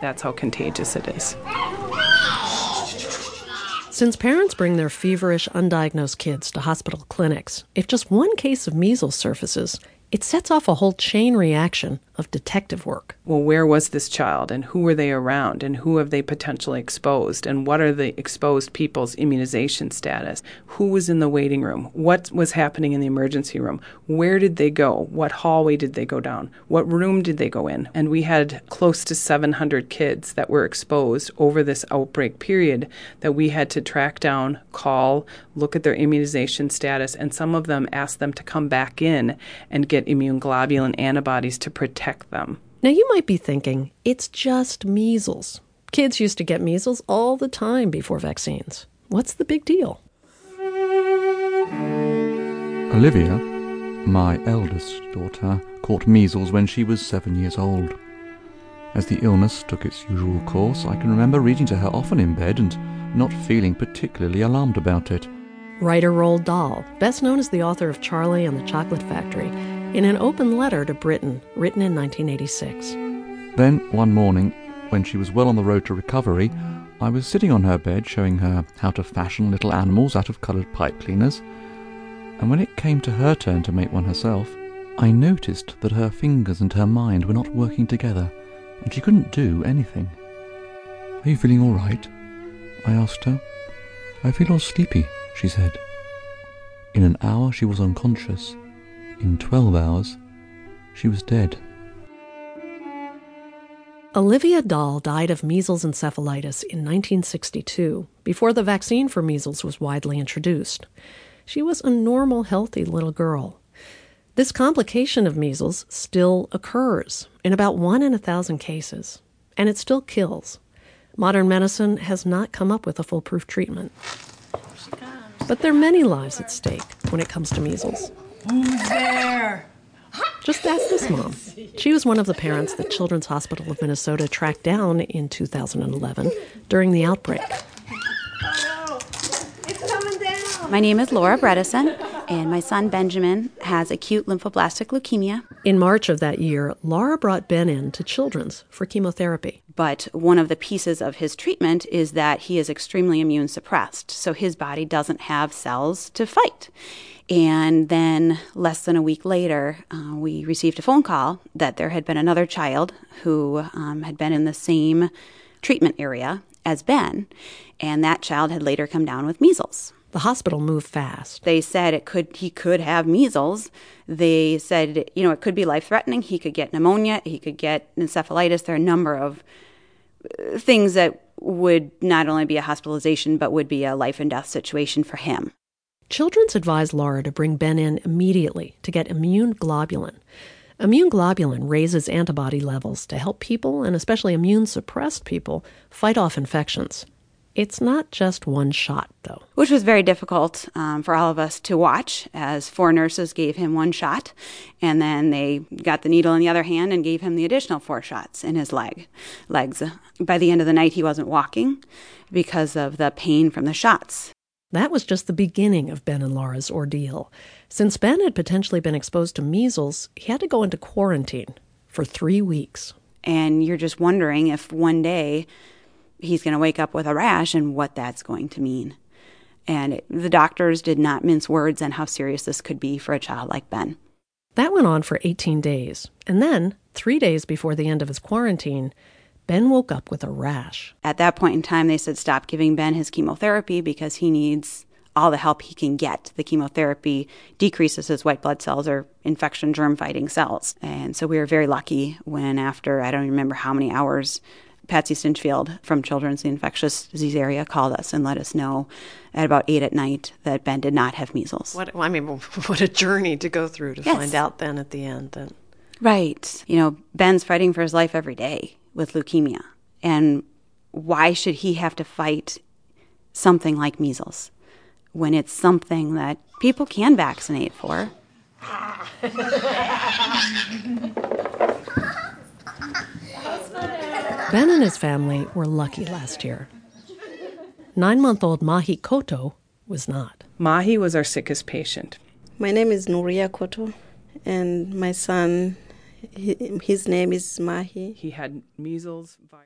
That's how contagious it is. Since parents bring their feverish, undiagnosed kids to hospital clinics, if just one case of measles surfaces, it sets off a whole chain reaction of detective work. Well, where was this child and who were they around and who have they potentially exposed and what are the exposed people's immunization status? Who was in the waiting room? What was happening in the emergency room? Where did they go? What hallway did they go down? What room did they go in? And we had close to 700 kids that were exposed over this outbreak period that we had to track down, call, look at their immunization status, and some of them asked them to come back in and get immune globulin antibodies to protect them. Now, you might be thinking, it's just measles. Kids used to get measles all the time before vaccines. What's the big deal? Olivia, my eldest daughter, caught measles when she was seven years old. As the illness took its usual course, I can remember reading to her often in bed and not feeling particularly alarmed about it. Writer Roald Dahl, best known as the author of Charlie and the Chocolate Factory, in an open letter to Britain written in 1986. Then, one morning, when she was well on the road to recovery, I was sitting on her bed showing her how to fashion little animals out of coloured pipe cleaners. And when it came to her turn to make one herself, I noticed that her fingers and her mind were not working together, and she couldn't do anything. Are you feeling all right? I asked her. I feel all sleepy, she said. In an hour she was unconscious. In 12 hours, she was dead. Olivia Dahl died of measles encephalitis in 1962, before the vaccine for measles was widely introduced. She was a normal, healthy little girl. This complication of measles still occurs in about one in a thousand cases, and it still kills. Modern medicine has not come up with a foolproof treatment. But there are many lives at stake when it comes to measles. Who's there? Just ask this mom. She was one of the parents that Children's Hospital of Minnesota tracked down in 2011 during the outbreak. My name is Laura Bredesen, and my son Benjamin has acute lymphoblastic leukemia. In March of that year, Laura brought Ben in to Children's for chemotherapy. But one of the pieces of his treatment is that he is extremely immune suppressed, so his body doesn't have cells to fight. And then, less than a week later, uh, we received a phone call that there had been another child who um, had been in the same treatment area as Ben, and that child had later come down with measles. The hospital moved fast. They said it could he could have measles. They said you know it could be life threatening. He could get pneumonia. He could get encephalitis. There are a number of uh, things that would not only be a hospitalization but would be a life and death situation for him. Children's advised Laura to bring Ben in immediately to get immune globulin. Immune globulin raises antibody levels to help people, and especially immune suppressed people, fight off infections. It's not just one shot, though. Which was very difficult um, for all of us to watch, as four nurses gave him one shot, and then they got the needle in the other hand and gave him the additional four shots in his leg, legs. By the end of the night, he wasn't walking because of the pain from the shots. That was just the beginning of Ben and Laura's ordeal. Since Ben had potentially been exposed to measles, he had to go into quarantine for three weeks. And you're just wondering if one day he's going to wake up with a rash and what that's going to mean. And it, the doctors did not mince words on how serious this could be for a child like Ben. That went on for 18 days. And then, three days before the end of his quarantine, Ben woke up with a rash. At that point in time, they said stop giving Ben his chemotherapy because he needs all the help he can get. The chemotherapy decreases his white blood cells or infection germ fighting cells. And so we were very lucky when, after I don't remember how many hours, Patsy Stinchfield from Children's the Infectious Disease Area called us and let us know at about eight at night that Ben did not have measles. What I mean, what a journey to go through to yes. find out then at the end that. Right. You know, Ben's fighting for his life every day with leukemia. And why should he have to fight something like measles when it's something that people can vaccinate for? ben and his family were lucky last year. Nine month old Mahi Koto was not. Mahi was our sickest patient. My name is Nuria Koto, and my son his name is Mahi. He had measles. Virus.